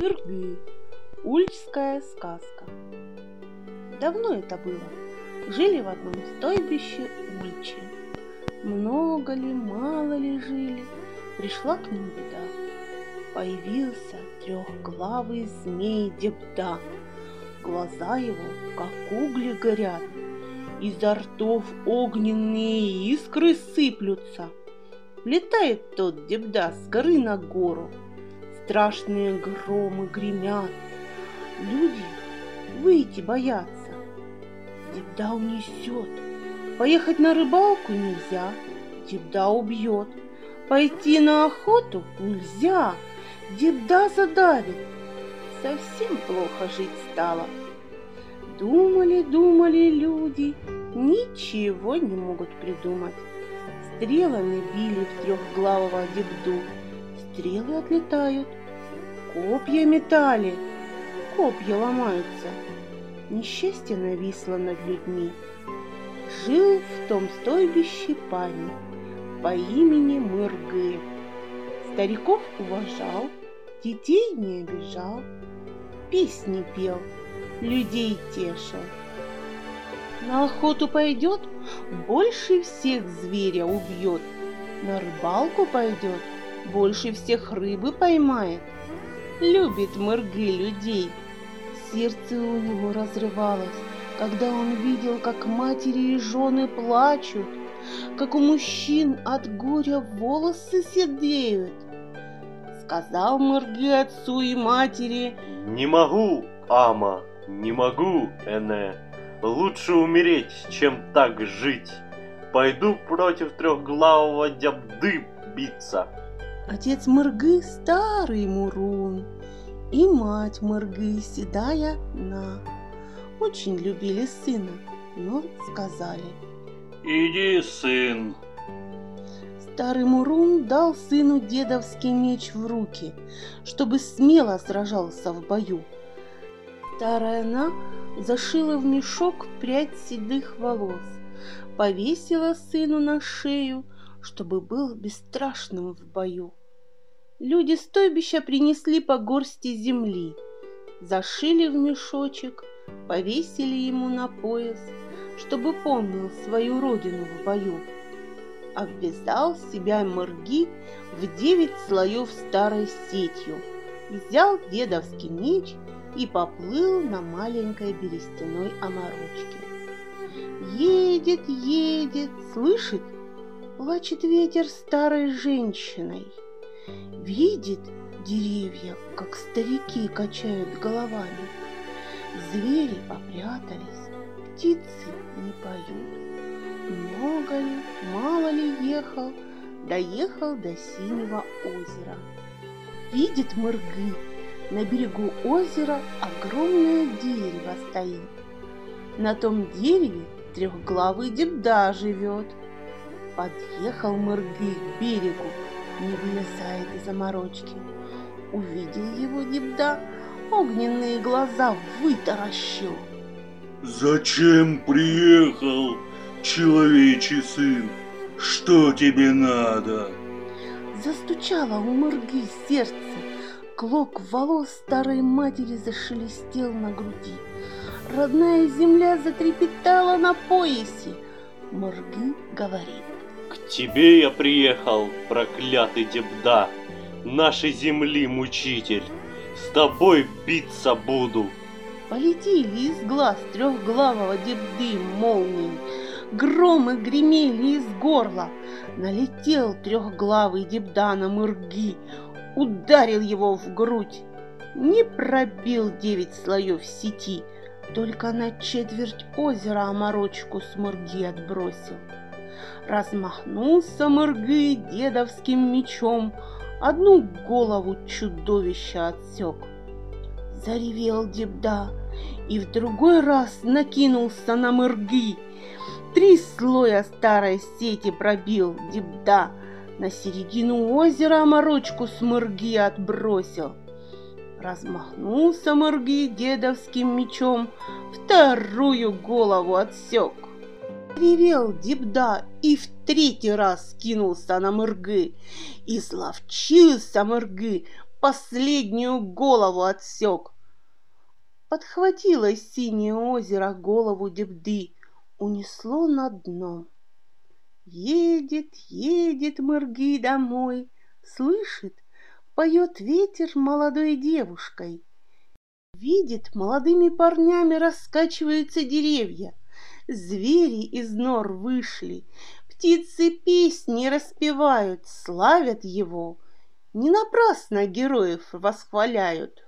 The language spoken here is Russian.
Иргы. Ульчская сказка. Давно это было. Жили в одном стойбище Ульчи. Много ли, мало ли жили, пришла к ним беда. Появился трехглавый змей Дебда. Глаза его, как угли, горят, изо ртов огненные искры сыплются. Летает тот Дебда с горы на гору, страшные громы гремят. Люди выйти боятся. Дебда унесет. Поехать на рыбалку нельзя, Дебда убьет. Пойти на охоту нельзя, Дебда задавит. Совсем плохо жить стало. Думали, думали люди, ничего не могут придумать. Стрелами били в трехглавого дебду, стрелы отлетают, Копья метали, копья ломаются. Несчастье нависло над людьми. Жил в том стойбище парень по имени Мыргы. Стариков уважал, детей не обижал, песни пел, людей тешил. На охоту пойдет, больше всех зверя убьет. На рыбалку пойдет, больше всех рыбы поймает – любит Мыргы людей. Сердце у него разрывалось, когда он видел, как матери и жены плачут, как у мужчин от горя волосы седеют. Сказал Мырги отцу и матери, «Не могу, Ама, не могу, Эне. Лучше умереть, чем так жить. Пойду против трехглавого дябды биться». Отец Мыргы старый Мурун, и мать Мыргы седая на. Очень любили сына, но сказали. Иди, сын. Старый Мурун дал сыну дедовский меч в руки, чтобы смело сражался в бою. Старая на зашила в мешок прядь седых волос, повесила сыну на шею, чтобы был бесстрашным в бою. Люди стойбища принесли по горсти земли, зашили в мешочек, повесили ему на пояс, чтобы помнил свою родину в бою. Обвязал себя морги в девять слоев старой сетью, взял дедовский меч и поплыл на маленькой берестяной оморочке. Едет, едет, слышит, плачет ветер старой женщиной – Видит деревья, как старики качают головами. Звери попрятались, птицы не поют. Много ли, мало ли ехал, доехал до синего озера. Видит Мыргы, на берегу озера огромное дерево стоит. На том дереве трехглавый дебда живет. Подъехал Мыргы к берегу, не вылезает из заморочки. Увидел его Дебда, огненные глаза вытаращил. «Зачем приехал, человечий сын? Что тебе надо?» Застучало у Мырги сердце. Клок волос старой матери зашелестел на груди. Родная земля затрепетала на поясе. Мырги говорит. Тебе я приехал, проклятый Дебда, нашей земли мучитель. С тобой биться буду. Полетели из глаз трехглавого Дебды молнии, Громы гремели из горла. Налетел трехглавый Дебда на Мырги, Ударил его в грудь. Не пробил девять слоев сети, Только на четверть озера оморочку с Мырги отбросил. Размахнулся Мыргы дедовским мечом, Одну голову чудовища отсек. Заревел Дебда и в другой раз накинулся на Мырги. Три слоя старой сети пробил Дебда, На середину озера морочку с Мырги отбросил. Размахнулся Мырги дедовским мечом, Вторую голову отсек. Ревел Дебда и в третий раз кинулся на Мыргы. Изловчился Мыргы, последнюю голову отсек. Подхватило синее озеро голову Дебды, унесло на дно. Едет, едет Мырги домой, слышит, поет ветер молодой девушкой. Видит, молодыми парнями раскачиваются деревья, звери из нор вышли, птицы песни распевают, славят его. Не напрасно героев восхваляют.